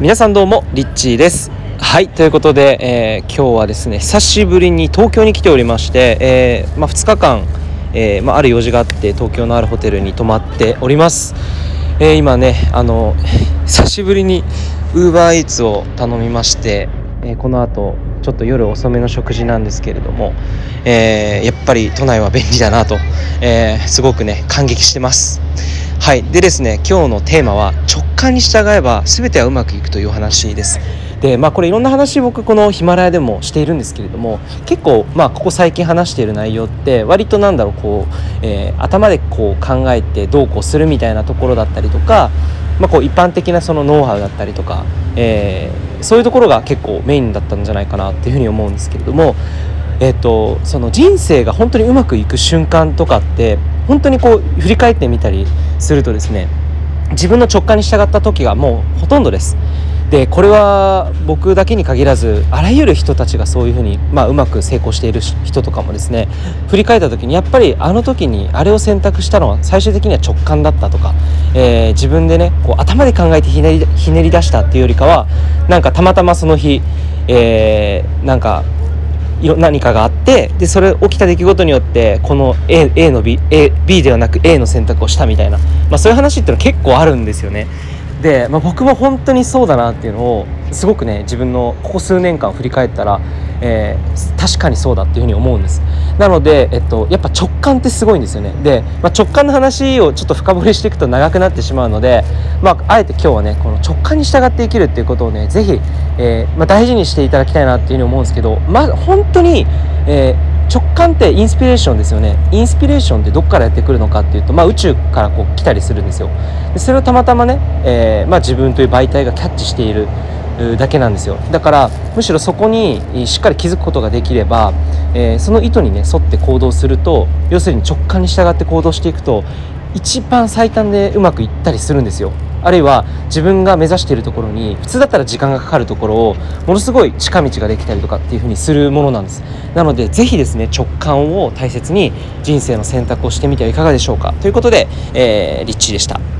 皆さんどうもリッチーです。はいということで、えー、今日はですね久しぶりに東京に来ておりまして、えー、まあ、2日間、えー、まあ、ある用事があって東京のあるホテルに泊まっております、え今ねあの久しぶりにウーバーイーツを頼みまして、えこの後ちょっと夜遅めの食事なんですけれども、えやっぱり都内は便利だなと、えすごくね感激してます。はい。でですね今日のテーマは直感に従えば全てはうまくいくという話です。でまあこれいろんな話僕このヒマラヤでもしているんですけれども結構まあここ最近話している内容って割となんだろうこう、えー、頭でこう考えてどうこうするみたいなところだったりとか、まあ、こう一般的なそのノウハウだったりとか、えー、そういうところが結構メインだったんじゃないかなっていうふうに思うんですけれどもえっと、その人生が本当にうまくいく瞬間とかって本当にこう振り返ってみたりするとですね自分の直感に従った時がもうほとんどです。でこれは僕だけに限らずあらゆる人たちがそういうふうに、まあ、うまく成功している人とかもですね振り返った時にやっぱりあの時にあれを選択したのは最終的には直感だったとか、えー、自分でねこう頭で考えてひねりひねり出したっていうよりかはなんかたまたまその日、えー、なんか何かがあってでそれ起きた出来事によってこの A, A の B, A B ではなく A の選択をしたみたいな、まあ、そういう話っていうのは結構あるんですよね。で、まあ、僕も本当にそうだなっていうのをすごくね自分のここ数年間振り返ったら、えー、確かにそうだっていうふうに思うんです。なので、えっと、やっぱ直感ってすごいんですよね。で、まあ、直感の話をちょっと深掘りしていくと長くなってしまうので、まあ、あえて今日はねこの直感に従って生きるっていうことをね是非、えーまあ、大事にしていただきたいなっていうふうに思うんですけどま本当に、えー直感ってインスピレーションですよね。インスピレーションってどこからやってくるのかっていうと、まあ、宇宙からこう来たりするんですよ。でそれをたまたまね、えまあ、自分という媒体がキャッチしているだけなんですよ。だからむしろそこにしっかり気づくことができれば、えー、その意図にね沿って行動すると要するに直感に従って行動していくと一番最短でうまくいったりするんですよ。あるいは自分が目指しているところに普通だったら時間がかかるところをものすごい近道ができたりとかっていうふうにするものなんですなので是非ですね直感を大切に人生の選択をしてみてはいかがでしょうかということで、えー、リッチーでした。